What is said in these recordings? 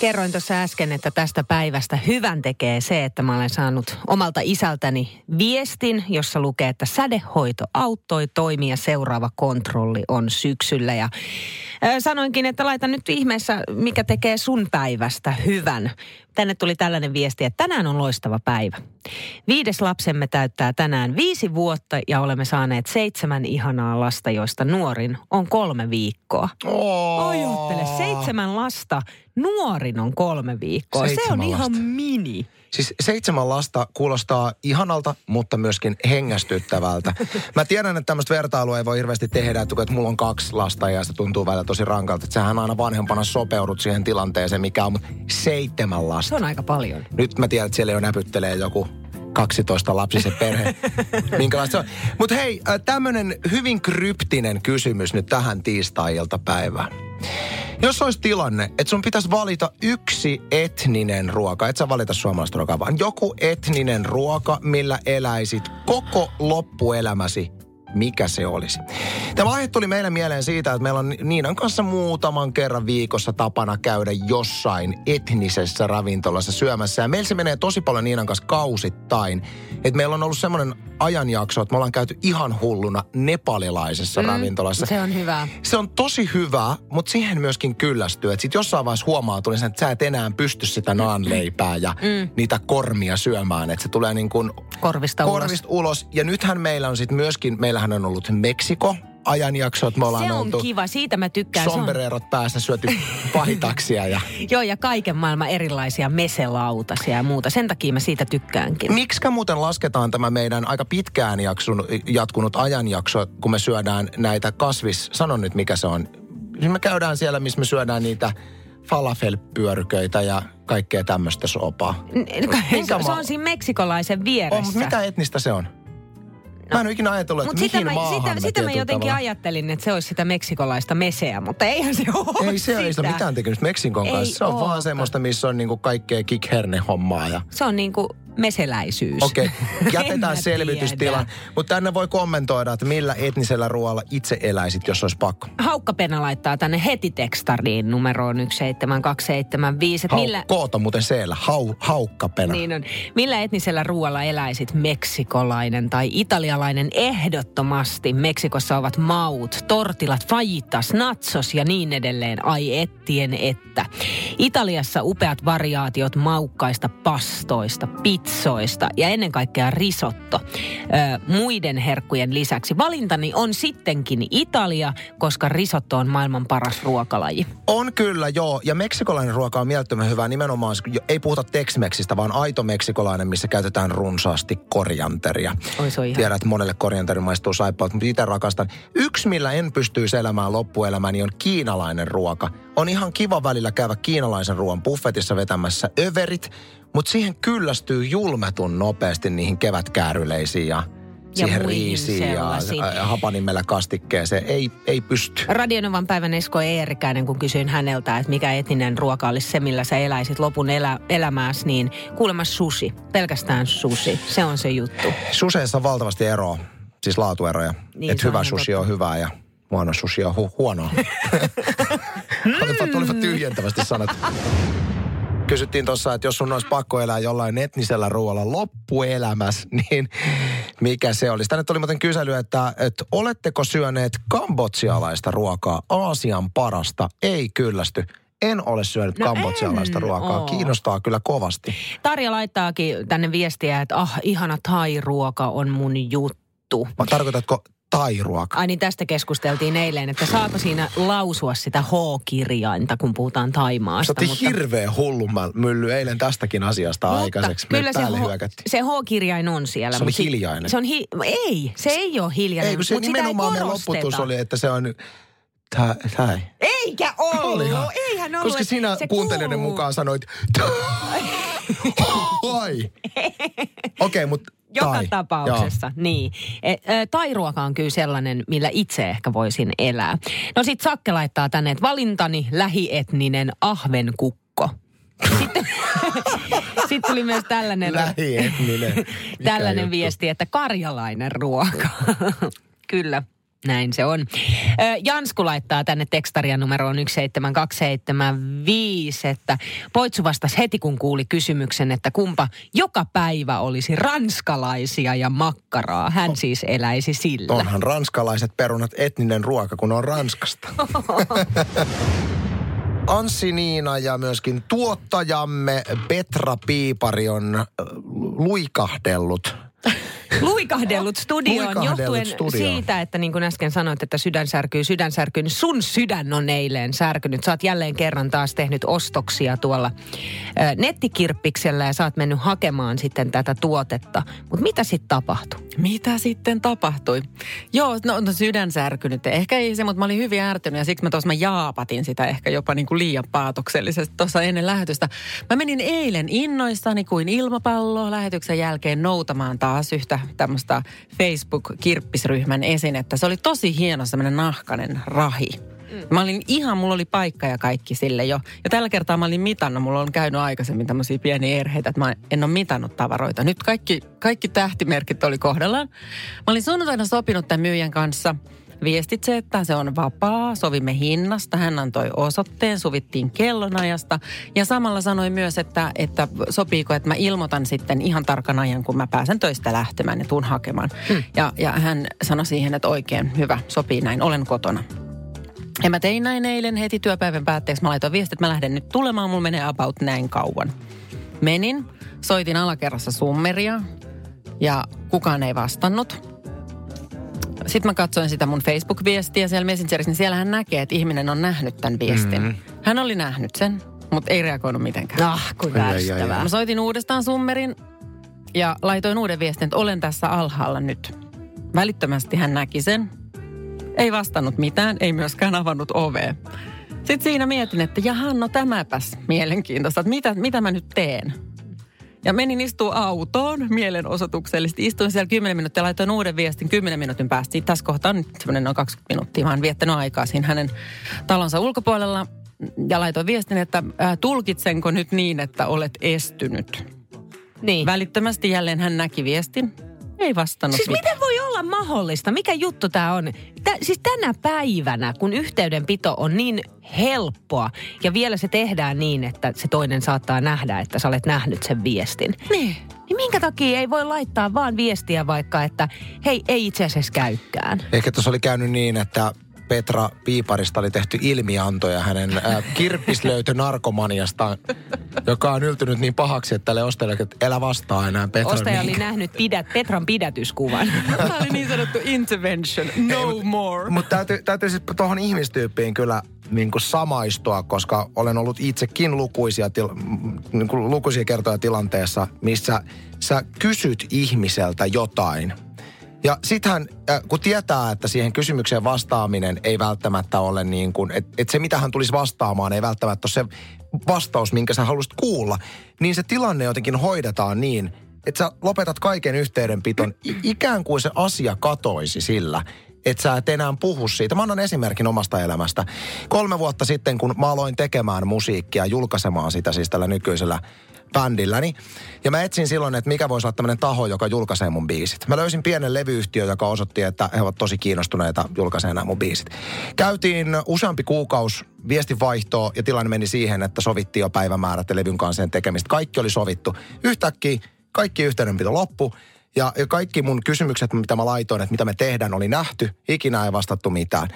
Kerroin tuossa äsken, että tästä päivästä hyvän tekee se, että mä olen saanut omalta isältäni viestin, jossa lukee, että sädehoito auttoi toimia seuraava kontrolli on syksyllä. Ja sanoinkin, että laitan nyt ihmeessä, mikä tekee sun päivästä hyvän. Tänne tuli tällainen viesti, että tänään on loistava päivä. Viides lapsemme täyttää tänään viisi vuotta ja olemme saaneet seitsemän ihanaa lasta, joista nuorin on kolme viikkoa. Oh. Ajattele, seitsemän lasta, nuorin on kolme viikkoa. Seitsemän Se on ihan lasta. mini. Siis seitsemän lasta kuulostaa ihanalta, mutta myöskin hengästyttävältä. Mä tiedän, että tämmöistä vertailua ei voi hirveästi tehdä, että kun mulla on kaksi lasta ja se tuntuu välillä tosi rankalta. Että sähän aina vanhempana sopeudut siihen tilanteeseen, mikä on, mutta seitsemän Se lasta. on aika paljon. Nyt mä tiedän, että siellä jo näpyttelee joku 12 lapsisen perhe. Minkälaista se on. Mutta hei, tämmöinen hyvin kryptinen kysymys nyt tähän tiistai-iltapäivään. Jos olisi tilanne, että sun pitäisi valita yksi etninen ruoka, et sä valita suomalaista ruokaa, vaan joku etninen ruoka, millä eläisit koko loppuelämäsi, mikä se olisi? Tämä aihe tuli meille mieleen siitä, että meillä on Niinan kanssa muutaman kerran viikossa tapana käydä jossain etnisessä ravintolassa syömässä. Ja meillä se menee tosi paljon Niinan kanssa kausittain. Että meillä on ollut semmoinen ajanjakso, että me ollaan käyty ihan hulluna nepalilaisessa mm, ravintolassa. Se on hyvä. Se on tosi hyvä, mutta siihen myöskin kyllästyy. Että sit jossain vaiheessa huomaa tuli sen, että sä et enää pysty sitä naanleipää ja mm. niitä kormia syömään. Että se tulee niin kuin Korvista ulos. korvista ulos. Ja nythän meillä on sitten myöskin, meillähän on ollut Meksiko ajanjakso, että me ollaan Se on oltu kiva, siitä mä tykkään. Se on, sombrerot päässä syöty pahitaksia ja joo, ja kaiken maailman erilaisia meselautasia ja muuta. Sen takia mä siitä tykkäänkin. Miksikä muuten lasketaan tämä meidän aika pitkään jaksun, jatkunut ajanjakso, kun me syödään näitä kasvis... Sano nyt, mikä se on. Siis me käydään siellä, missä me syödään niitä falafelpyörköitä ja kaikkea tämmöistä sopaa. se, se maa- on siinä meksikolaisen On, vieressä. mutta mitä etnistä se on? Mä en ole ikinä ajatellut, että Mutta sitä, mihin mä, maahan sitä, me sitä mä jotenkin tavalla- ajattelin, että se olisi sitä meksikolaista meseä, mutta eihän se ole Ei se, ei ole mitään tekemistä Meksikon Ei kanssa. Se on oo. vaan semmoista, missä on niinku kaikkea kikherne-hommaa ja Se on niinku meseläisyys. Okei, En jätetään tiedä. Mutta tänne voi kommentoida, että millä etnisellä ruoalla itse eläisit, jos olisi pakko. Haukkapena laittaa tänne heti tekstariin numeroon 17275. että Hau, Millä, Koota muuten siellä, hau, haukkapena. niin on, millä etnisellä ruoalla eläisit meksikolainen tai italialainen ehdottomasti? Meksikossa ovat maut, tortilat, fajitas, natsos ja niin edelleen. Ai ettien että. Italiassa upeat variaatiot maukkaista pastoista, pizzoista ja ennen kaikkea risotto. Ö, muiden herkkujen lisäksi valintani on sittenkin Italia, koska risotto on maailman paras ruokalaji. On kyllä, joo. Ja meksikolainen ruoka on mielettömän hyvä nimenomaan, ei puhuta Tex-Mexistä, vaan aito meksikolainen, missä käytetään runsaasti korianteria. Oi, se on ihan- Tiedät, että monelle korianteri maistuu saippaalta, mutta itse rakastan. Yksi, millä en pystyisi elämään loppuelämäni, on kiinalainen ruoka. On ihan kiva välillä käydä kiinalaisen ruoan buffetissa vetämässä överit, mutta siihen kyllästyy julmetun nopeasti niihin kevätkääryleisiin ja, siihen muihin riisiin ja hapanimellä kastikkeeseen. Ei, ei pysty. Radionovan päivän Esko Eerikäinen, kun kysyin häneltä, että mikä etninen ruoka olisi se, millä sä eläisit lopun elä, elämääsi, niin kuulemma sushi. Pelkästään sushi. Se on se juttu. Suseissa on valtavasti eroa, siis laatueroja. Niin, että hyvä totta. on hyvää ja huono sushi on hu- huonoa. olipa, olipa tyhjentävästi sanottu. Kysyttiin tuossa, että jos sun olisi pakko elää jollain etnisellä ruoalla loppuelämässä, niin mikä se olisi? Tänne tuli muuten kysely, että, että oletteko syöneet kambotsialaista ruokaa, Aasian parasta? Ei kyllästy. En ole syönyt No kambotsialaista ruokaa. oo. Kiinnostaa kyllä kovasti. Tarja laittaakin tänne viestiä, että ah, ihana thai-ruoka on mun juttu. Vai tarkoitatko tai-ruokaa? Ai niin tästä keskusteltiin eilen, että saako siinä lausua sitä H-kirjainta, kun puhutaan Taimaasta. Sä otti hirveä hullu mylly eilen tästäkin asiasta aikaiseksi. Me kyllä se, H, hyökättiin. se H-kirjain on siellä. Se sit- hiljainen. Se on hi, ei, se ei ole hiljainen. Ei, kun se ei nimenomaan korosteta. lopputus oli, että se on... Tää, tää. Eikä ollut, Olihan. eihän ollut. Koska sinä Se kuuntelijoiden kuuluu. mukaan sanoit... Oi. Okei, mutta Joka tai. tapauksessa, niin. E, e, tai-ruoka on kyllä sellainen, millä itse ehkä voisin elää. No sit Sakke laittaa tänne, että valintani lähietninen ahvenkukko. Sitten, sitten tuli myös tällainen, tällainen juttu? viesti, että karjalainen ruoka. kyllä. Näin se on. Jansku laittaa tänne tekstarian numeroon 17275, että Poitsu vastasi heti kun kuuli kysymyksen, että kumpa joka päivä olisi ranskalaisia ja makkaraa. Hän oh. siis eläisi sillä. Onhan ranskalaiset perunat etninen ruoka, kun on Ranskasta. Anssi Niina ja myöskin tuottajamme Petra Piipari on luikahdellut Luikahdellut studioon Luikahdellut johtuen studio. siitä, että niin kuin äsken sanoit, että sydän särkyy, sydän särkyy, niin sun sydän on eilen särkynyt. Sä oot jälleen kerran taas tehnyt ostoksia tuolla ä, nettikirppiksellä ja sä oot mennyt hakemaan sitten tätä tuotetta. Mutta mitä sitten tapahtui? Mitä sitten tapahtui? Joo, no, no sydän särkynyt. Ehkä ei se, mutta mä olin hyvin ärtynyt ja siksi mä tuossa mä jaapatin sitä ehkä jopa niin kuin liian paatoksellisesti tuossa ennen lähetystä. Mä menin eilen innoissani kuin ilmapallo lähetyksen jälkeen noutamaan taas yhtä tämmöistä Facebook-kirppisryhmän esinettä. Se oli tosi hieno semmoinen nahkanen rahi. Mä olin ihan, mulla oli paikka ja kaikki sille jo. Ja tällä kertaa mä olin mitannut, mulla on käynyt aikaisemmin tämmöisiä pieniä erheitä, että mä en ole mitannut tavaroita. Nyt kaikki, kaikki tähtimerkit oli kohdallaan. Mä olin sunnuntaina sopinut tämän myyjän kanssa – viestitse, että se on vapaa, sovimme hinnasta, hän antoi osoitteen, sovittiin kellonajasta ja samalla sanoi myös, että, että sopiiko, että mä ilmoitan sitten ihan tarkan ajan, kun mä pääsen töistä lähtemään ja tuun hakemaan. Hmm. Ja, ja hän sanoi siihen, että oikein hyvä, sopii näin, olen kotona. Ja mä tein näin eilen heti työpäivän päätteeksi. Mä laitoin viestit, että mä lähden nyt tulemaan, mulla menee about näin kauan. Menin, soitin alakerrassa summeria ja kukaan ei vastannut. Sitten mä katsoin sitä mun Facebook-viestiä siellä Messengerissä, niin siellä hän näkee, että ihminen on nähnyt tämän viestin. Mm-hmm. Hän oli nähnyt sen, mutta ei reagoinut mitenkään. Ah, kuinka ärsyttävää. Mä soitin uudestaan summerin ja laitoin uuden viestin, että olen tässä alhaalla nyt. Välittömästi hän näki sen. Ei vastannut mitään, ei myöskään avannut ovea. Sitten siinä mietin, että jaha, no tämäpäs mielenkiintoista, että mitä, mitä mä nyt teen. Ja menin istua autoon mielenosoituksellisesti. Istuin siellä 10 minuuttia ja laitoin uuden viestin 10 minuutin päästä. Tässä kohtaa on nyt semmoinen noin 20 minuuttia. Mä oon viettänyt aikaa siinä hänen talonsa ulkopuolella. Ja laitoin viestin, että äh, tulkitsenko nyt niin, että olet estynyt. Niin. Välittömästi jälleen hän näki viestin. Ei vastannut Siis mitään. miten voi olla mahdollista? Mikä juttu tämä on? Tä, siis tänä päivänä, kun yhteydenpito on niin helppoa ja vielä se tehdään niin, että se toinen saattaa nähdä, että sä olet nähnyt sen viestin. Niin. Niin minkä takia ei voi laittaa vaan viestiä vaikka, että hei, ei itse asiassa käykään? Ehkä tuossa oli käynyt niin, että Petra Piiparista oli tehty ilmiantoja hänen äh, kirppislöytö narkomaniastaan, joka on yltynyt niin pahaksi, että tälle ostajalle, että älä vastaa enää Petra. Ostaja oli nähnyt pidät, Petran pidätyskuvan. Tämä oli niin sanottu intervention, no Ei, more. Mutta täytyy, täytyy siis tuohon ihmistyyppiin kyllä niin kuin samaistua, koska olen ollut itsekin lukuisia, til, niin kuin lukuisia kertoja tilanteessa, missä sä kysyt ihmiseltä jotain – ja sittenhän, äh, kun tietää, että siihen kysymykseen vastaaminen ei välttämättä ole niin kuin, että et se mitä hän tulisi vastaamaan ei välttämättä ole se vastaus, minkä sä haluaisit kuulla, niin se tilanne jotenkin hoidetaan niin, että sä lopetat kaiken yhteydenpiton, ikään kuin se asia katoisi sillä, että sä et enää puhu siitä. Mä annan esimerkin omasta elämästä. Kolme vuotta sitten, kun mä aloin tekemään musiikkia, julkaisemaan sitä siis tällä nykyisellä bändilläni. Ja mä etsin silloin, että mikä voisi olla tämmöinen taho, joka julkaisee mun biisit. Mä löysin pienen levyyhtiö, joka osoitti, että he ovat tosi kiinnostuneita julkaisemaan nämä mun biisit. Käytiin useampi kuukausi viestinvaihtoa ja tilanne meni siihen, että sovittiin jo päivämäärät ja levyn kanssa tekemistä. Kaikki oli sovittu. Yhtäkkiä kaikki yhteydenpito loppu. Ja, ja kaikki mun kysymykset, mitä mä laitoin, että mitä me tehdään, oli nähty. Ikinä ei vastattu mitään.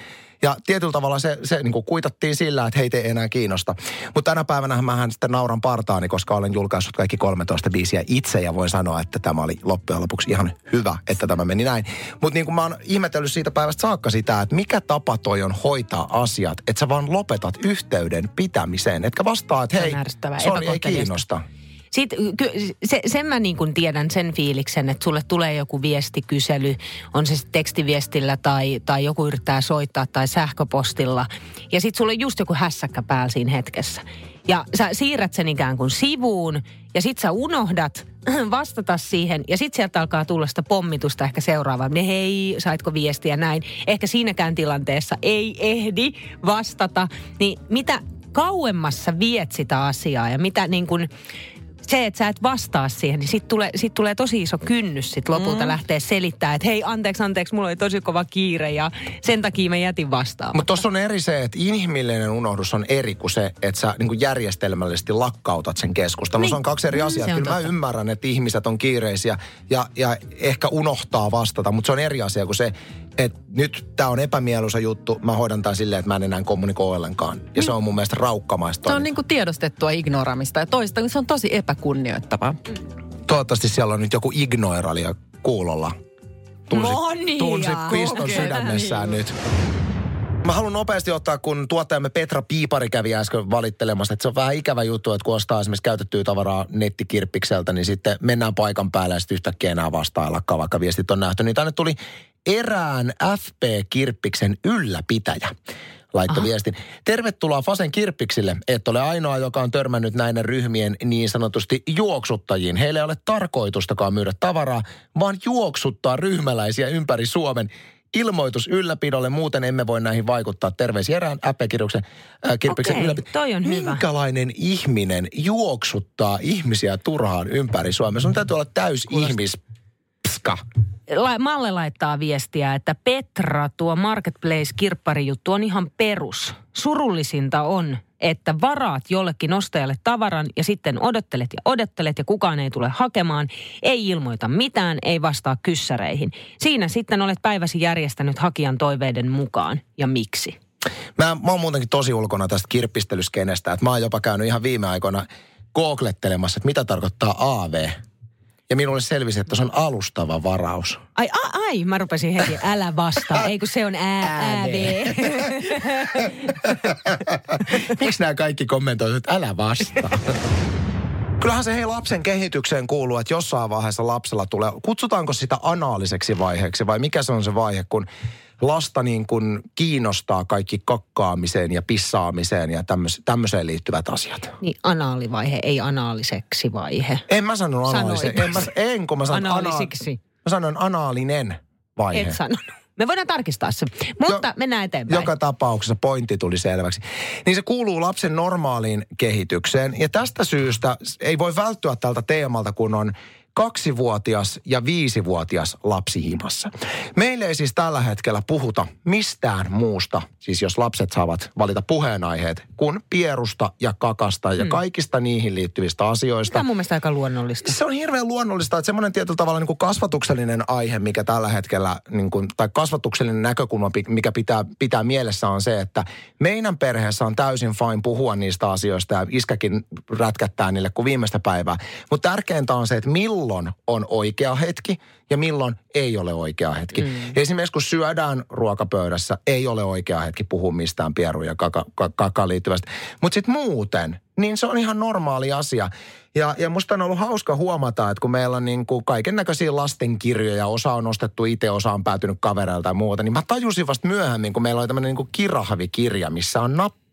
Ja tietyllä tavalla se, se niin kuin kuitattiin sillä, että heitä ei enää kiinnosta. Mutta tänä päivänä mä sitten nauran partaani, koska olen julkaissut kaikki 13 biisiä itse ja voin sanoa, että tämä oli loppujen lopuksi ihan hyvä, että tämä meni näin. Mutta niin kuin mä oon ihmetellyt siitä päivästä saakka sitä, että mikä tapa toi on hoitaa asiat, että sä vaan lopetat yhteyden pitämiseen. Etkä vastaa, että hei, Sony ei kiinnosta. Sitten se, sen mä niin kuin tiedän sen fiiliksen, että sulle tulee joku viestikysely, on se tekstiviestillä tai, tai joku yrittää soittaa tai sähköpostilla. Ja sitten sulle just joku hässäkkä päällä siinä hetkessä. Ja sä siirrät sen ikään kuin sivuun ja sit sä unohdat vastata siihen. Ja sitten sieltä alkaa tulla sitä pommitusta ehkä seuraavaan. Ne hei, saitko viestiä näin. Ehkä siinäkään tilanteessa ei ehdi vastata. Niin mitä kauemmassa viet sitä asiaa ja mitä niin kuin se, että sä et vastaa siihen, niin sit tulee, sit tulee tosi iso kynnys sit lopulta mm. lähteä selittämään, että hei anteeksi, anteeksi, mulla oli tosi kova kiire ja sen takia mä jätin vastaan. Mutta tuossa on eri se, että inhimillinen unohdus on eri kuin se, että sä niin kuin järjestelmällisesti lakkautat sen keskustelun. Niin. Se on kaksi eri Mm, asiaa. on Kyllä mä ymmärrän, että ihmiset on kiireisiä ja, ja ehkä unohtaa vastata, mutta se on eri asia kuin se, että nyt tämä on epämieluisa juttu, mä hoidan tämän silleen, että mä en enää kommunikoi ollenkaan. Ja se on mun mielestä raukkamaista. Se on niin kuin tiedostettua ignoraamista ja toista, se on tosi epäkunnioittavaa. Toivottavasti siellä on nyt joku ignoiralia kuulolla. Monia. tunsi piston Okei. sydämessään nyt. Mä haluan nopeasti ottaa, kun tuottajamme Petra Piipari kävi äsken valittelemassa, että se on vähän ikävä juttu, että kun ostaa esimerkiksi käytettyä tavaraa nettikirppikseltä, niin sitten mennään paikan päälle ja sitten yhtäkkiä enää vastaillakaan, vaikka viestit on nähty. Niin tänne tuli erään FP-kirppiksen ylläpitäjä laittoi viestin. Tervetuloa Fasen kirppiksille. Et ole ainoa, joka on törmännyt näiden ryhmien niin sanotusti juoksuttajiin. Heillä ei ole tarkoitustakaan myydä tavaraa, vaan juoksuttaa ryhmäläisiä ympäri Suomen. Ilmoitus ylläpidolle, muuten emme voi näihin vaikuttaa. Terveisiä erään FP-kirpiksen äh, kirppiksen Okei, ylläpitäjä. toi on hyvä. Minkälainen ihminen juoksuttaa ihmisiä turhaan ympäri Suomea? Sun täytyy olla täys ihmispska. La- Malle laittaa viestiä, että Petra, tuo Marketplace-kirpparijuttu on ihan perus. Surullisinta on, että varaat jollekin ostajalle tavaran ja sitten odottelet ja odottelet ja kukaan ei tule hakemaan. Ei ilmoita mitään, ei vastaa kyssäreihin. Siinä sitten olet päiväsi järjestänyt hakijan toiveiden mukaan. Ja miksi? Mä, mä oon muutenkin tosi ulkona tästä kirppistelyskenestä, että mä oon jopa käynyt ihan viime aikoina googlettelemassa, että mitä tarkoittaa AV. Ja minulle selvisi, että se on alustava varaus. Ai, ai, ai mä rupesin heti, älä vastaa. Ei kun se on ää, ääv. Miksi nämä kaikki kommentoivat, että älä vastaa? Kyllähän se hei lapsen kehitykseen kuuluu, että jossain vaiheessa lapsella tulee, kutsutaanko sitä anaaliseksi vaiheeksi vai mikä se on se vaihe, kun lasta niin kuin kiinnostaa kaikki kakkaamiseen ja pissaamiseen ja tämmöis- tämmöiseen liittyvät asiat. Niin anaalivaihe, ei anaaliseksi vaihe. En mä sanonut anaalisen, en, mä, en kun mä sanon Anaalisiksi. Ana, mä sanon anaalinen vaihe. Et sanonut. Me voidaan tarkistaa se. Mutta Jo- mennään eteenpäin. Joka tapauksessa pointti tuli selväksi. Niin se kuuluu lapsen normaaliin kehitykseen. Ja tästä syystä ei voi välttyä tältä teemalta, kun on kaksivuotias ja viisivuotias lapsi himassa. Meillä ei siis tällä hetkellä puhuta mistään muusta, siis jos lapset saavat valita puheenaiheet, kuin pierusta ja kakasta ja kaikista niihin liittyvistä asioista. Tämä on mun mielestä aika luonnollista. Se on hirveän luonnollista, että semmoinen tietyllä tavalla niin kuin kasvatuksellinen aihe, mikä tällä hetkellä, niin kuin, tai kasvatuksellinen näkökulma, mikä pitää, pitää mielessä on se, että meidän perheessä on täysin fine puhua niistä asioista ja iskäkin rätkättää niille kuin viimeistä päivää. Mutta tärkeintä on se, että milloin on oikea hetki ja milloin ei ole oikea hetki. Mm. Esimerkiksi kun syödään ruokapöydässä, ei ole oikea hetki puhua mistään pieruun ja kaka, kaka, liittyvästä. Mutta sitten muuten, niin se on ihan normaali asia. Ja, ja musta on ollut hauska huomata, että kun meillä on niin kuin kaiken näköisiä lastenkirjoja, osa on ostettu itse, osa on päätynyt kavereilta ja muuta, niin mä tajusin vasta myöhemmin, kun meillä oli tämmöinen niin kuin kirahvikirja, missä on nappi,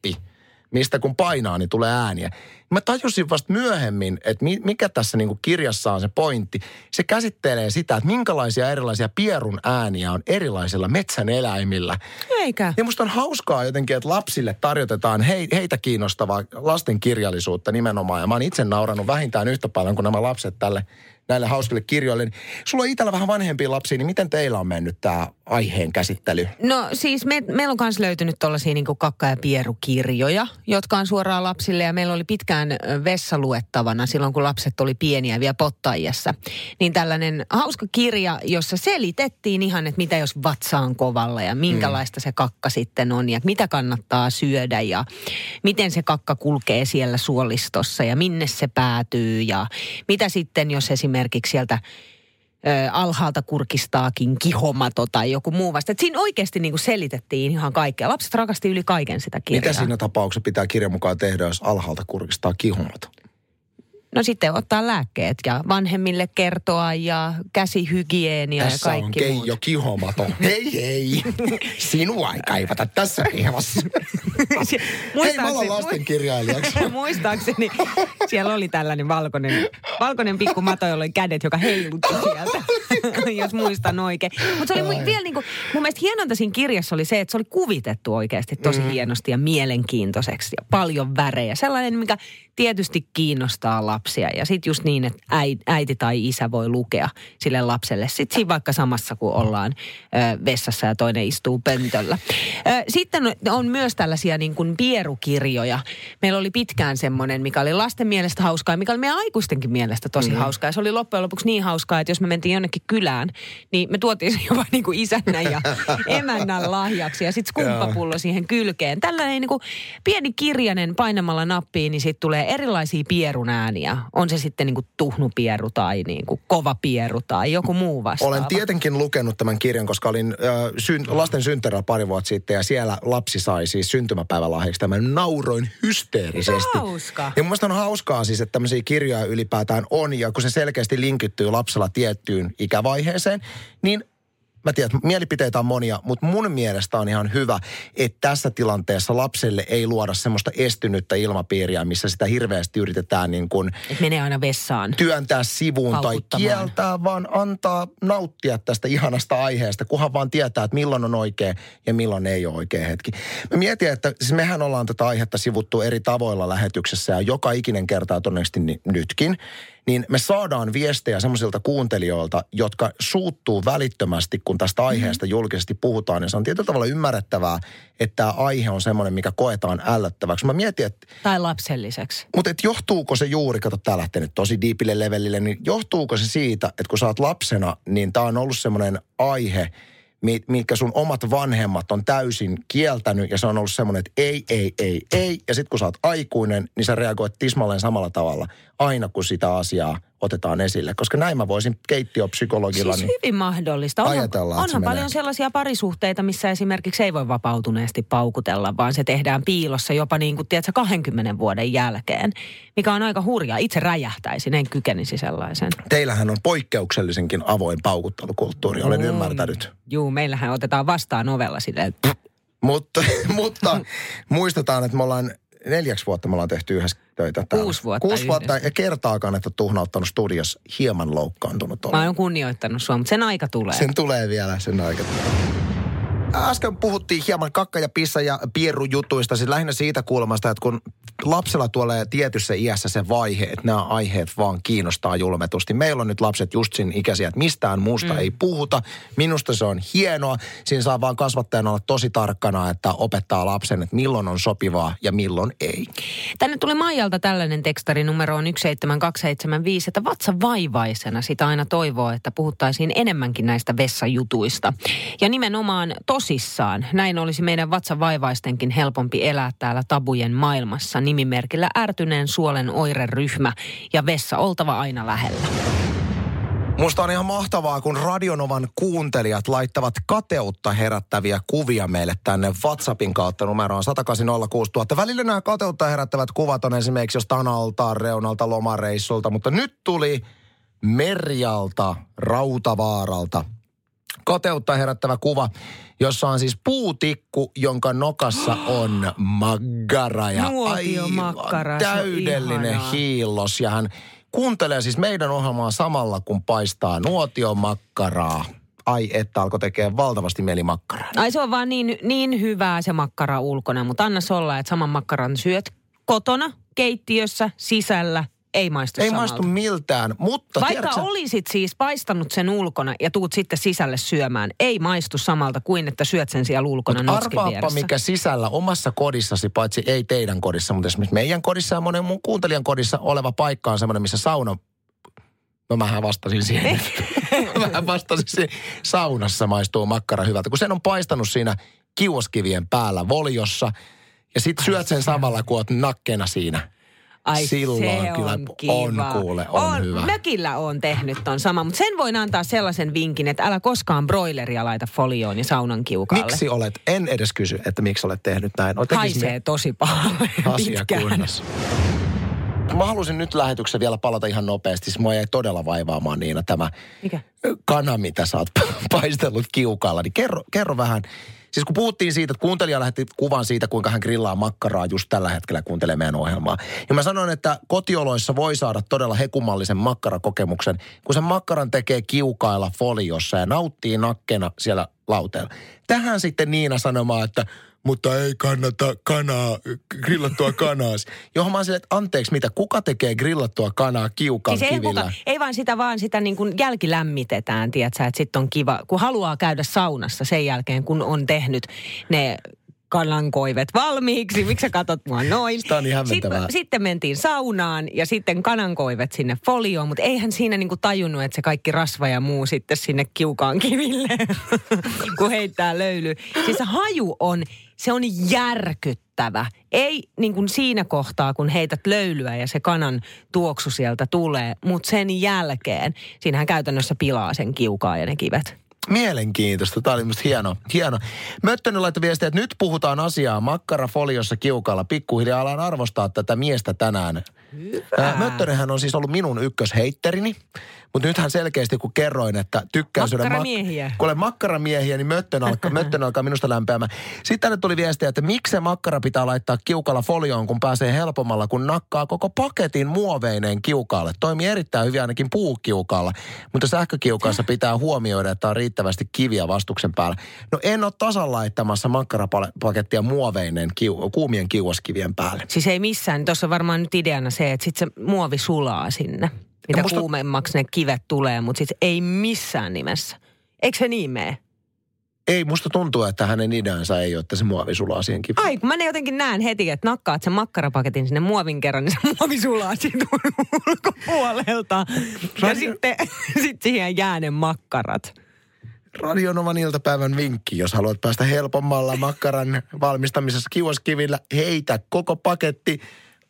mistä kun painaa, niin tulee ääniä. Mä tajusin vasta myöhemmin, että mi- mikä tässä niin kuin kirjassa on se pointti. Se käsittelee sitä, että minkälaisia erilaisia pierun ääniä on erilaisilla metsän eläimillä. Eikä. Ja musta on hauskaa jotenkin, että lapsille tarjotetaan hei, heitä kiinnostavaa lasten kirjallisuutta nimenomaan. Ja mä oon itse naurannut vähintään yhtä paljon kuin nämä lapset tälle näille hauskille kirjoille. Niin Sulla on itsellä vähän vanhempia lapsia, niin miten teillä on mennyt tämä aiheen käsittely? No siis me, meillä on myös löytynyt tuollaisia niin kakka- ja pierukirjoja, jotka on suoraan lapsille. Ja meillä oli pitkään ö, vessa luettavana silloin, kun lapset oli pieniä vielä pottaijassa. Niin tällainen hauska kirja, jossa selitettiin ihan, että mitä jos vatsa on kovalla ja minkälaista mm. se kakka sitten on ja mitä kannattaa syödä ja miten se kakka kulkee siellä suolistossa ja minne se päätyy ja mitä sitten, jos esimerkiksi sieltä ö, alhaalta kurkistaakin kihomato tai joku muu vasta. Et siinä oikeasti niin selitettiin ihan kaikkea. Lapset rakasti yli kaiken sitä kirjaa. Mitä siinä tapauksessa pitää kirjan mukaan tehdä, jos alhaalta kurkistaa kihumat? No sitten ottaa lääkkeet ja vanhemmille kertoa ja käsihygienia ja Tässä on kaikki Keijo muut. Kihomato. hei hei, sinua ei kaivata tässä pihvassa. hei, mä olen lastenkirjailijaksi. Muistaakseni siellä oli tällainen valkoinen, valkoinen pikku mato, jolla oli kädet, joka heilutti sieltä, jos muistan oikein. Mutta se oli mu- vielä niin kuin, mun mielestä hienointa siinä kirjassa oli se, että se oli kuvitettu oikeasti tosi mm. hienosti ja mielenkiintoiseksi ja paljon värejä. Sellainen, mikä tietysti kiinnostaa lapsia. Ja sitten just niin, että äiti tai isä voi lukea sille lapselle. Sitten siinä vaikka samassa, kun ollaan vessassa ja toinen istuu pöntöllä. Sitten on myös tällaisia niin kuin pierukirjoja. Meillä oli pitkään semmoinen, mikä oli lasten mielestä hauskaa ja mikä oli meidän aikuistenkin mielestä tosi mm-hmm. hauskaa. Ja se oli loppujen lopuksi niin hauskaa, että jos me mentiin jonnekin kylään, niin me tuotiin se jopa niin kuin isännän ja emännän lahjaksi ja sitten skumppapullo siihen kylkeen. Tällainen niin kuin pieni kirjanen painamalla nappiin, niin sitten tulee erilaisia pierun ääniä. On se sitten niin kuin tuhnupieru tai niin kuin kova pieru tai joku muu vastaava. Olen tietenkin lukenut tämän kirjan, koska olin äh, syn, lasten synttärällä pari vuotta sitten ja siellä lapsi sai siis syntymäpäivälahjaksi tämän nauroin hysteerisesti. Hauska. Ja mun mielestä on hauskaa siis, että tämmöisiä kirjoja ylipäätään on ja kun se selkeästi linkittyy lapsella tiettyyn ikävaiheeseen, niin mä tiedän, että mielipiteitä on monia, mutta mun mielestä on ihan hyvä, että tässä tilanteessa lapselle ei luoda semmoista estynyttä ilmapiiriä, missä sitä hirveästi yritetään niin kuin Et menee aina vessaan. työntää sivuun tai kieltää, vaan antaa nauttia tästä ihanasta aiheesta, kunhan vaan tietää, että milloin on oikea ja milloin ei ole oikea hetki. Mä mietin, että siis mehän ollaan tätä aihetta sivuttu eri tavoilla lähetyksessä ja joka ikinen kertaa todennäköisesti nytkin niin me saadaan viestejä semmoisilta kuuntelijoilta, jotka suuttuu välittömästi, kun tästä mhm. aiheesta julkisesti puhutaan. Ja se on tietyllä tavalla ymmärrettävää, että tämä aihe on semmoinen, mikä koetaan ällöttäväksi. Mä mietin, että... Tai lapselliseksi. Mutta et johtuuko se juuri, kato tää lähtee nyt tosi diipille levelille, niin johtuuko se siitä, että kun sä oot lapsena, niin tämä on ollut semmoinen aihe, mitkä sun omat vanhemmat on täysin kieltänyt ja se on ollut semmoinen, että ei, ei, ei, ei. Ja sitten kun sä oot aikuinen, niin sä reagoit tismalleen samalla tavalla aina kun sitä asiaa otetaan esille. Koska näin mä voisin keittiöpsykologilla siis niin hyvin mahdollista. Onhan, ajatella, onhan paljon menee. sellaisia parisuhteita, missä esimerkiksi ei voi vapautuneesti paukutella, vaan se tehdään piilossa jopa niin kuin, tiedätkö, 20 vuoden jälkeen, mikä on aika hurjaa. Itse räjähtäisin, en kykenisi sellaisen. Teillähän on poikkeuksellisenkin avoin paukuttelukulttuuri, olen mm. ymmärtänyt. Juu, meillähän otetaan vastaan ovella silleen, mutta, mutta muistetaan, että me ollaan neljäksi vuotta me ollaan tehty yhdessä töitä täällä. Kuusi vuotta Kuusi vuotta ja kertaakaan, että tuhnauttanut studios hieman loukkaantunut olla. Mä oon kunnioittanut sua, mutta sen aika tulee. Sen tulee vielä, sen aika tulee. Äsken puhuttiin hieman kakka- ja pissa- ja pierujutuista, siis lähinnä siitä kulmasta, että kun lapsella tulee tietyssä iässä se vaihe, että nämä aiheet vaan kiinnostaa julmetusti. Meillä on nyt lapset just siinä ikäisiä, että mistään muusta mm. ei puhuta. Minusta se on hienoa. Siinä saa vaan kasvattajana olla tosi tarkkana, että opettaa lapsen, että milloin on sopivaa ja milloin ei. Tänne tuli Maijalta tällainen tekstari numero on 17275, että vatsa vaivaisena sitä aina toivoo, että puhuttaisiin enemmänkin näistä vessajutuista. Ja nimenomaan tosissaan. Näin olisi meidän vatsavaivaistenkin helpompi elää täällä tabujen maailmassa nimimerkillä ärtyneen suolen oireryhmä ja vessa oltava aina lähellä. Musta on ihan mahtavaa, kun Radionovan kuuntelijat laittavat kateutta herättäviä kuvia meille tänne WhatsAppin kautta numeroon 1806000. Välillä nämä kateutta herättävät kuvat on esimerkiksi jostain altaan reunalta lomareissulta, mutta nyt tuli Merjalta, Rautavaaralta kateutta herättävä kuva, jossa on siis puutikku, jonka nokassa on maggara ja makkara, täydellinen hiillos. Ja hän kuuntelee siis meidän ohjelmaa samalla, kun paistaa nuotiomakkaraa. Ai että alkoi tekee valtavasti mieli makkaraa. Ai se on vaan niin, niin hyvää se makkara ulkona, mutta anna olla, että saman makkaran syöt kotona, keittiössä, sisällä ei maistu Ei samalta. maistu miltään, mutta... Vaikka tiedätkö, olisit siis paistanut sen ulkona ja tuut sitten sisälle syömään, ei maistu samalta kuin että syöt sen siellä ulkona noskin arvaappa, mikä sisällä omassa kodissasi, paitsi ei teidän kodissa, mutta esimerkiksi meidän kodissa ja monen muun kuuntelijan kodissa oleva paikka on semmoinen, missä sauna No mähän vastasin siihen. mähän vastasin siihen. Saunassa maistuu makkara hyvältä, kun sen on paistanut siinä kiuoskivien päällä voljossa. Ja sit syöt sen samalla, kun oot nakkeena siinä. Ai Silloin se kyllä on kiva. on kuule, on, on hyvä. Mökillä on tehnyt ton sama, mutta sen voin antaa sellaisen vinkin, että älä koskaan broileria laita folioon ja saunan kiukalle. Miksi olet, en edes kysy, että miksi olet tehnyt näin. Olet Haisee tosi pahalle asia kunnossa. Mä halusin nyt lähetyksessä vielä palata ihan nopeasti. Siis mua jäi todella vaivaamaan Niina tämä Mikä? kana, mitä sä oot paistellut kiukaalla. Niin kerro, kerro vähän Siis kun puhuttiin siitä, että kuuntelija lähetti kuvan siitä, kuinka hän grillaa makkaraa just tällä hetkellä kuuntelee meidän ohjelmaa. Ja mä sanoin, että kotioloissa voi saada todella hekumallisen makkarakokemuksen, kun sen makkaran tekee kiukailla foliossa ja nauttii nakkena siellä lauteella. Tähän sitten Niina sanomaan, että mutta ei kannata kanaa, grillattua kanaa. Johon mä silleen, että anteeksi mitä, kuka tekee grillattua kanaa kiukan Siis ei, kivillä? kuka, ei vaan sitä, vaan sitä niin kuin jälkilämmitetään, tiedätkö, että sitten on kiva, kun haluaa käydä saunassa sen jälkeen, kun on tehnyt ne kanankoivet valmiiksi. Miksi sä katot mua noin? Sitä on hämmentävää. Sitten, sitten mentiin saunaan ja sitten kanankoivet sinne folioon, mutta eihän siinä niinku tajunnut, että se kaikki rasva ja muu sitten sinne kiukaan kiville, kun heittää löyly. Siis se haju on, se on järkyttävä. Ei niin kuin siinä kohtaa, kun heität löylyä ja se kanan tuoksu sieltä tulee, mutta sen jälkeen siinähän käytännössä pilaa sen kiukaa ja ne kivet. Mielenkiintoista. Tämä oli musta hieno. hieno. Möttönen laittoi viestiä, että nyt puhutaan asiaa makkarafoliossa kiukalla. Pikkuhiljaa alan arvostaa tätä miestä tänään. Hyvä. Möttönenhän on siis ollut minun ykkösheitterini. Mutta nythän selkeästi, kun kerroin, että tykkään syödä... Makkaramiehiä. kun olen makkaramiehiä, niin möttön alkaa, möttön alkaa minusta lämpeämään. Sitten tänne tuli viestiä, että miksi se makkara pitää laittaa kiukalla folioon, kun pääsee helpommalla, kun nakkaa koko paketin muoveineen kiukaalle. Toimii erittäin hyvin ainakin puukiukalla, mutta sähkökiukaassa pitää huomioida, että on riittävästi kiviä vastuksen päällä. No en ole tasan laittamassa makkarapakettia muoveineen kiu, kuumien kiuaskivien päälle. Siis ei missään. Tuossa on varmaan nyt ideana se, että sitten se muovi sulaa sinne. Mitä musta- kuumemmaksi ne kivet tulee, mutta siis ei missään nimessä. Eikö se niin mene? Ei, musta tuntuu, että hänen ideansa ei ole, että se muovi sulaa siihen kiveen. Ai, kun mä ne jotenkin näen heti, että nakkaat sen makkarapaketin sinne muovin kerran, niin se muovi sulaa siitä ulkopuolelta. Ja Radio- sitten sit siihen jää ne makkarat. Radionovan iltapäivän vinkki, jos haluat päästä helpommalla makkaran valmistamisessa kiuaskivillä, heitä koko paketti.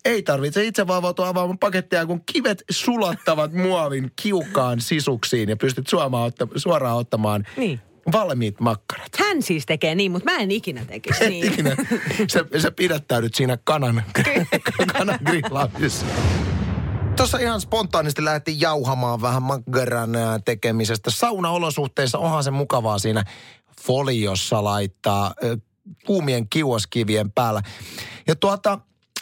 Ei tarvitse itse vaivautua avaamaan pakettia, kun kivet sulattavat muovin kiukaan sisuksiin ja pystyt suoraan, otta, suoraan ottamaan Niin. valmiit makkarat. Hän siis tekee niin, mutta mä en ikinä tekisi niin. ikinä, sä, sä pidättäydyt siinä kanan, kanan grillaamisessa. Tuossa ihan spontaanisti lähti jauhamaan vähän makkaran tekemisestä. Saunaolosuhteissa onhan se mukavaa siinä foliossa laittaa kuumien kiuaskivien päällä. Ja tuota,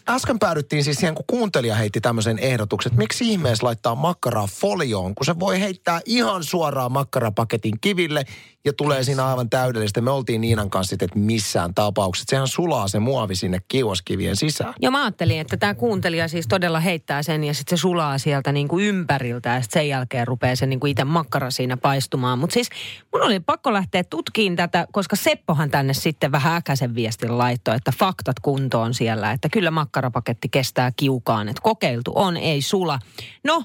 äsken päädyttiin siis siihen, kun kuuntelija heitti tämmöisen ehdotuksen, että miksi ihmeessä laittaa makkaraa folioon, kun se voi heittää ihan suoraan makkarapaketin kiville ja tulee siinä aivan täydellistä. Me oltiin Niinan kanssa sitten, että missään tapauksessa. Sehän sulaa se muovi sinne kiuaskivien sisään. Joo, mä ajattelin, että tämä kuuntelija siis todella heittää sen ja sitten se sulaa sieltä niin kuin ympäriltä ja sitten sen jälkeen rupeaa se niin kuin itse makkara siinä paistumaan. Mutta siis mun oli pakko lähteä tutkiin tätä, koska Seppohan tänne sitten vähän äkäisen viestin laittoi, että faktat kuntoon siellä, että kyllä makkarapaketti kestää kiukaan, että kokeiltu on, ei sula. No,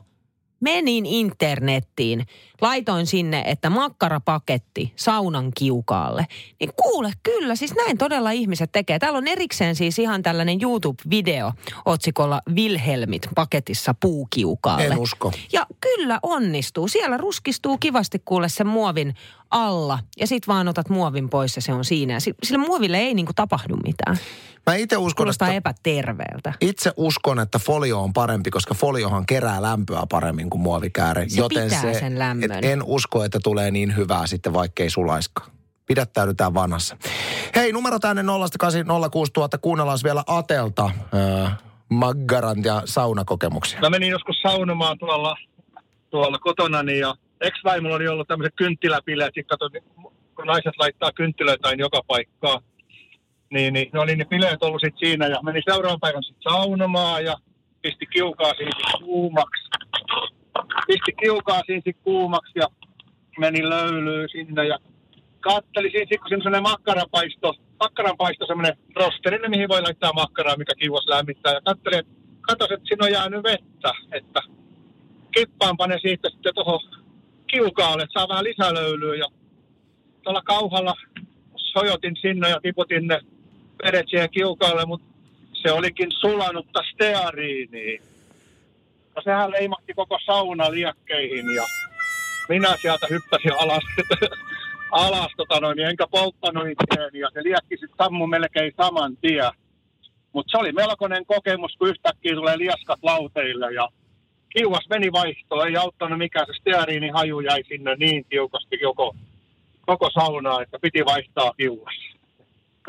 menin internettiin, laitoin sinne, että makkarapaketti saunan kiukaalle. Niin kuule, kyllä, siis näin todella ihmiset tekee. Täällä on erikseen siis ihan tällainen YouTube-video otsikolla Vilhelmit paketissa puukiukaalle. En usko. Ja kyllä onnistuu. Siellä ruskistuu kivasti kuule sen muovin alla ja sit vaan otat muovin pois ja se on siinä. Ja si- Sille muoville ei niinku tapahdu mitään. Mä itse uskon, Kuulostaa että... epäterveeltä. Itse uskon, että folio on parempi, koska foliohan kerää lämpöä paremmin kuin muovikääre. Se pitää sen lämmön. et en usko, että tulee niin hyvää sitten, vaikkei sulaiskaan. Pidättäydytään vanhassa. Hei, numero tänne 0806000. Kuunnellaan vielä Atelta äh, Maggaran ja saunakokemuksia. Mä menin joskus saunomaan tuolla, tuolla kotonani ja ex-vaimolla oli ollut tämmöiset kynttiläpileet. Sitten katsoin, kun naiset laittaa kynttilöitä aina joka paikkaa. Niin, niin ne oli ne bileet ollut sit siinä ja menin seuraavan päivän sit saunomaan ja pisti kiukaa siinä sit kuumaksi. Pisti kiukaa siinä kuumaksi ja meni löylyyn sinne ja kattelin siinä kun semmoinen makkaranpaisto, makkaranpaisto semmoinen rosterinen, mihin voi laittaa makkaraa, mikä kiuas lämmittää. Ja kattelin, että katos, että siinä on jäänyt vettä, että kippaanpa ne siitä sitten tuohon kiukaalle, että saa vähän lisälöylyä. Ja tuolla kauhalla sojotin sinne ja tiputin ne vedet siihen kiukaalle, mutta se olikin sulanutta steariiniin. No sehän leimahti koko sauna liekkeihin ja minä sieltä hyppäsin alas, alas tota noin, enkä polttanut itseäni ja se liekki sitten sammu melkein saman tien. Mutta se oli melkoinen kokemus, kun yhtäkkiä tulee liaskat lauteille ja kiuas meni vaihtoon, ei auttanut mikään, se steariinin haju jäi sinne niin tiukasti joko koko saunaa, että piti vaihtaa kiuas.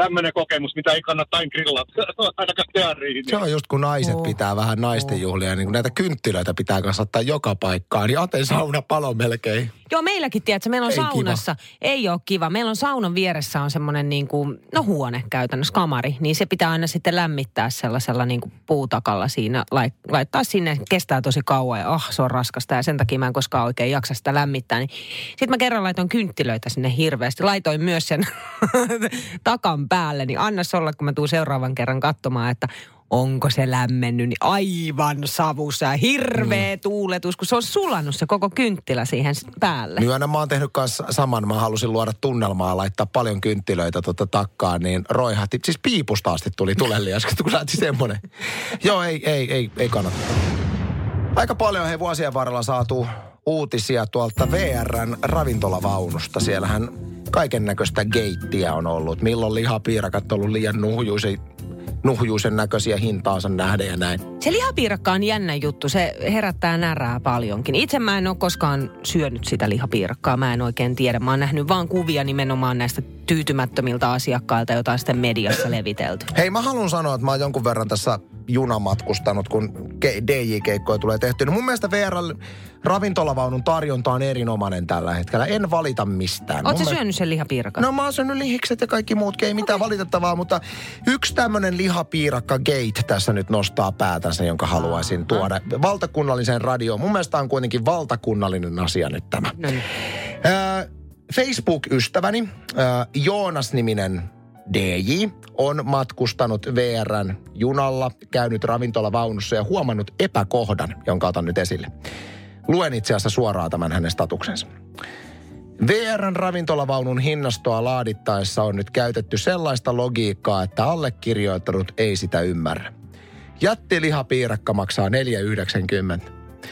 Tämmöinen kokemus, mitä ei kannata grillata, ainakaan teariin. Se on just kun naiset Oo. pitää vähän naisten juhlia, niin kun näitä kynttilöitä pitää kasvattaa joka paikkaan, niin Aten sauna palo melkein. Joo, meilläkin, tiedätkö, meillä on Ei kiva. saunassa, ei ole kiva. Meillä on saunan vieressä on semmoinen niin kuin, no huone käytännössä, kamari. Niin se pitää aina sitten lämmittää sellaisella niin kuin puutakalla siinä, lait, laittaa sinne, kestää tosi kauan ja ah, se on raskasta ja sen takia mä en koskaan oikein jaksa sitä lämmittää. Niin. Sitten mä kerran laitoin kynttilöitä sinne hirveästi. Laitoin myös sen takan päälle, niin anna se olla, kun mä tuun seuraavan kerran katsomaan, että onko se lämmennyt, niin aivan savussa ja hirveä mm. tuuletus, kun se on sulannut se koko kynttilä siihen päälle. Myönnä, mä oon tehnyt kanssa saman. Mä halusin luoda tunnelmaa, laittaa paljon kynttilöitä tuota takkaan, niin roihahti. Siis piipusta asti tuli tulelias, kun lähti semmonen. Joo, ei, ei, ei, ei kannata. Aika paljon he vuosien varrella saatu uutisia tuolta VRn ravintolavaunusta. Siellähän kaiken näköistä geittiä on ollut. Milloin lihapiirakat on ollut liian nuhjuisen, nuhjuisen näköisiä hintaansa nähden ja näin. Se lihapiirakka on jännä juttu, se herättää närää paljonkin. Itse mä en ole koskaan syönyt sitä lihapiirakkaa, mä en oikein tiedä. Mä oon nähnyt vaan kuvia nimenomaan näistä tyytymättömiltä asiakkailta, joita on sitten mediassa levitelty. Hei, mä haluan sanoa, että mä oon jonkun verran tässä junamatkustanut, kun ke- DJ-keikkoja tulee tehty. No mun mielestä VR ravintolavaunun tarjonta on erinomainen tällä hetkellä. En valita mistään. Oletko mielestä- syönyt sen lihapiirakan? No mä oon syönyt lihikset ja kaikki muutkin, ei mitään valitettavaa, mutta yksi tämmönen lihapiirakka gate tässä nyt nostaa päätänsä, jonka haluaisin tuoda valtakunnalliseen radioon. Mun mielestä on kuitenkin valtakunnallinen asia nyt tämä. No niin. Ö, Facebook-ystäväni, Joonas-niminen DJ, on matkustanut VRn junalla, käynyt ravintolavaunussa ja huomannut epäkohdan, jonka otan nyt esille. Luen itse asiassa suoraan tämän hänen statuksensa. VRn ravintolavaunun hinnastoa laadittaessa on nyt käytetty sellaista logiikkaa, että allekirjoittanut ei sitä ymmärrä. Jättilihapiirakka maksaa 4,90.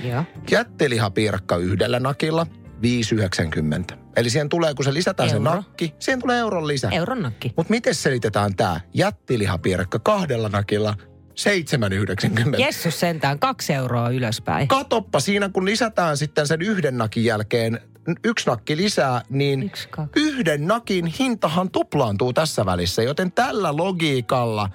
Joo. Jättilihapiirakka yhdellä nakilla 5,90. Eli siihen tulee, kun se lisätään Euro. se nakki, siihen tulee euron lisä. Euron nakki. Mutta miten selitetään tämä jättilihapiirakka kahdella nakilla 7,90? Jessus sentään kaksi euroa ylöspäin. Katoppa siinä, kun lisätään sitten sen yhden nakin jälkeen yksi nakki lisää, niin Yksi, kaksi. yhden nakin hintahan tuplaantuu tässä välissä. Joten tällä logiikalla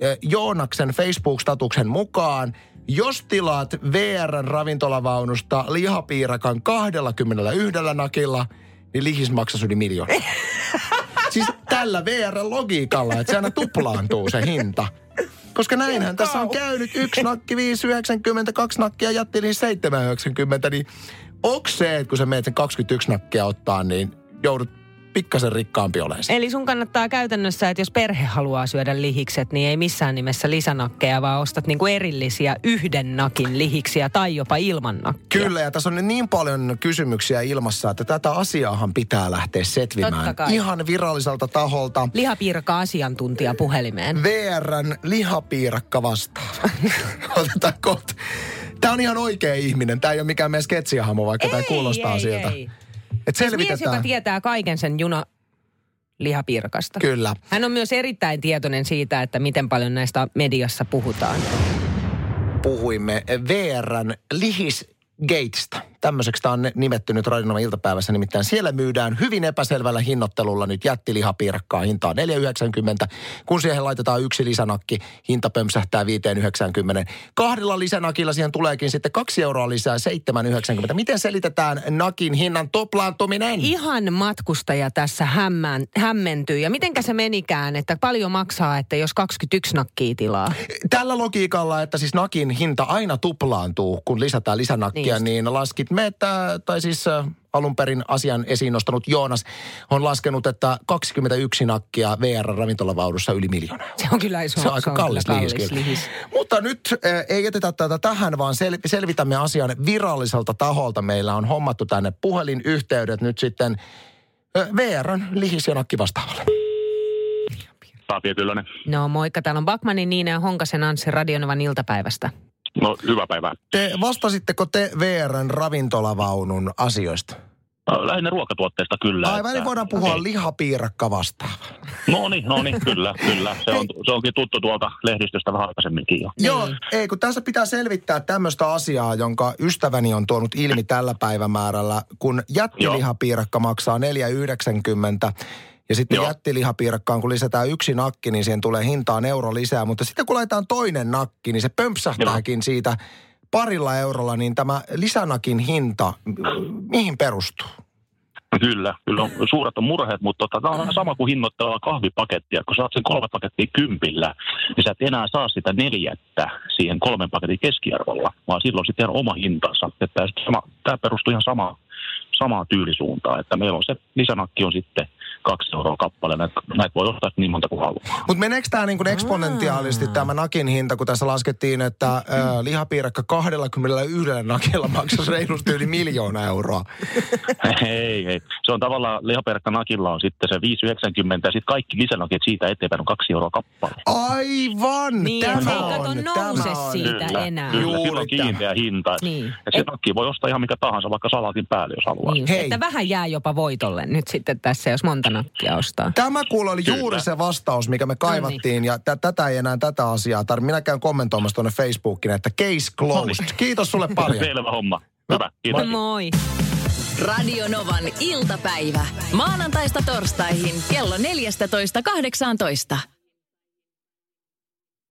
eh, Joonaksen Facebook-statuksen mukaan, jos tilaat VRn ravintolavaunusta lihapiirakan 21 nakilla, niin lihis maksaisi yli miljoona. siis tällä VR-logiikalla, että se aina tuplaantuu se hinta. Koska näinhän tässä on käynyt. Yksi nakki 5,90, kaksi nakkia jätteli 7,90. Niin onko se, että kun sä meet sen 21 nakkia ottaa, niin joudut pikkasen rikkaampi olemaan. Eli sun kannattaa käytännössä, että jos perhe haluaa syödä lihikset, niin ei missään nimessä lisänakkeja, vaan ostat niinku erillisiä yhden nakin lihiksiä tai jopa ilman nakkia. Kyllä, ja tässä on niin paljon kysymyksiä ilmassa, että tätä asiaahan pitää lähteä setvimään. Totta kai. Ihan viralliselta taholta. Lihapiirakka asiantuntija puhelimeen. VRn lihapiirakka vastaava. Otetaan kohta. Tämä on ihan oikea ihminen. Tämä ei ole mikään meidän sketsihahmo, vaikka tämä kuulostaa ei, siltä. Ei. Et Siis mies, joka tietää kaiken sen juna lihapiirakasta. Kyllä. Hän on myös erittäin tietoinen siitä, että miten paljon näistä mediassa puhutaan. Puhuimme VRn lihisgateista. Tämmöiseksi tämä on nimetty nyt Radionovan iltapäivässä. Nimittäin siellä myydään hyvin epäselvällä hinnoittelulla nyt jättilihapiirakkaa hintaa 4,90. Kun siihen laitetaan yksi lisänakki, hinta pömsähtää 5,90. Kahdella lisänakilla siihen tuleekin sitten kaksi euroa lisää 7,90. Miten selitetään nakin hinnan toplaantuminen? Ihan matkustaja tässä hämmään, hämmentyy. Ja mitenkä se menikään, että paljon maksaa, että jos 21 nakkia tilaa? Tällä logiikalla, että siis nakin hinta aina tuplaantuu, kun lisätään lisänakkia, Niin niin, just. Laskit me, että, tai siis äh, alun perin asian esiin nostanut Joonas on laskenut, että 21 nakkia VR-ravintolavaudussa yli miljoonaa. Se on kyllä iso. Se on aika kallis, kyllä lihis, lihis. Mutta nyt äh, ei jätetä tätä tähän, vaan sel- selvitämme asian viralliselta taholta. Meillä on hommattu tänne puhelinyhteydet nyt sitten äh, VRn lihis- ja nakki vastaavalle. Tapio Kyllönen. No moikka, täällä on Bakmanin Niina ja Honkasen Anssi Radionovan iltapäivästä. No, hyvää päivää. Te vastasitteko te VRn ravintolavaunun asioista? Lähinnä ruokatuotteista kyllä. Aivan, niin voidaan puhua lihapiirakka vastaava. No niin, no niin, kyllä, kyllä. Se, on, se onkin tuttu tuolta lehdistöstä vähän aikaisemminkin jo. Joo, ei kun tässä pitää selvittää tämmöistä asiaa, jonka ystäväni on tuonut ilmi tällä päivämäärällä, kun jättilihapiirakka maksaa 4,90 Ja sitten Joo. jättilihapiirakkaan, kun lisätään yksi nakki, niin siihen tulee hintaan euro lisää. Mutta sitten kun laitetaan toinen nakki, niin se pömpsähtääkin siitä parilla eurolla, niin tämä lisänakin hinta, mihin perustuu? Kyllä, kyllä on, suuret on murheet, mutta tota, tämä on sama kuin hinnoittaa kahvipakettia. Kun saat sen kolme pakettia kympillä, niin sä et enää saa sitä neljättä siihen kolmen paketin keskiarvolla, vaan silloin sitten ihan oma hintansa. Että tämä perustuu ihan sama, samaan tyylisuuntaan, että meillä on se lisänakki on sitten kaksi euroa kappale. Näitä, näitä voi ostaa niin monta kuin haluaa. Mutta meneekö tämä niin eksponentiaalisesti tämä nakin hinta, kun tässä laskettiin, että äh, lihapiirakka 21 nakilla maksaisi reilusti yli miljoona euroa. Ei, ei. Se on tavallaan lihaperkka nakilla on sitten se 5,90 ja sitten kaikki lisänakit siitä eteenpäin on kaksi euroa kappale. Aivan! Niin, tämä ei kato on, nouse tämä on. siitä Kyllä, enää. Kyllä, Juuri kyllä on kiinteä hinta. Niin. Niin. Ja se nakki voi ostaa ihan mikä tahansa, vaikka salaatin päälle, jos haluaa. Niin, Hei. että vähän jää jopa voitolle nyt sitten tässä, jos monta nakkia ostaa. Tämä kuulo oli Kyllä. juuri se vastaus, mikä me kaivattiin, ja t- tätä ei enää tätä asiaa tarvitse. Minä käyn kommentoimassa tuonne Facebookiin, että case closed. Kiitos sulle paljon. Selvä homma. Hyvä, kiitos. Moi. Radio Novan iltapäivä. Maanantaista torstaihin kello 14.18.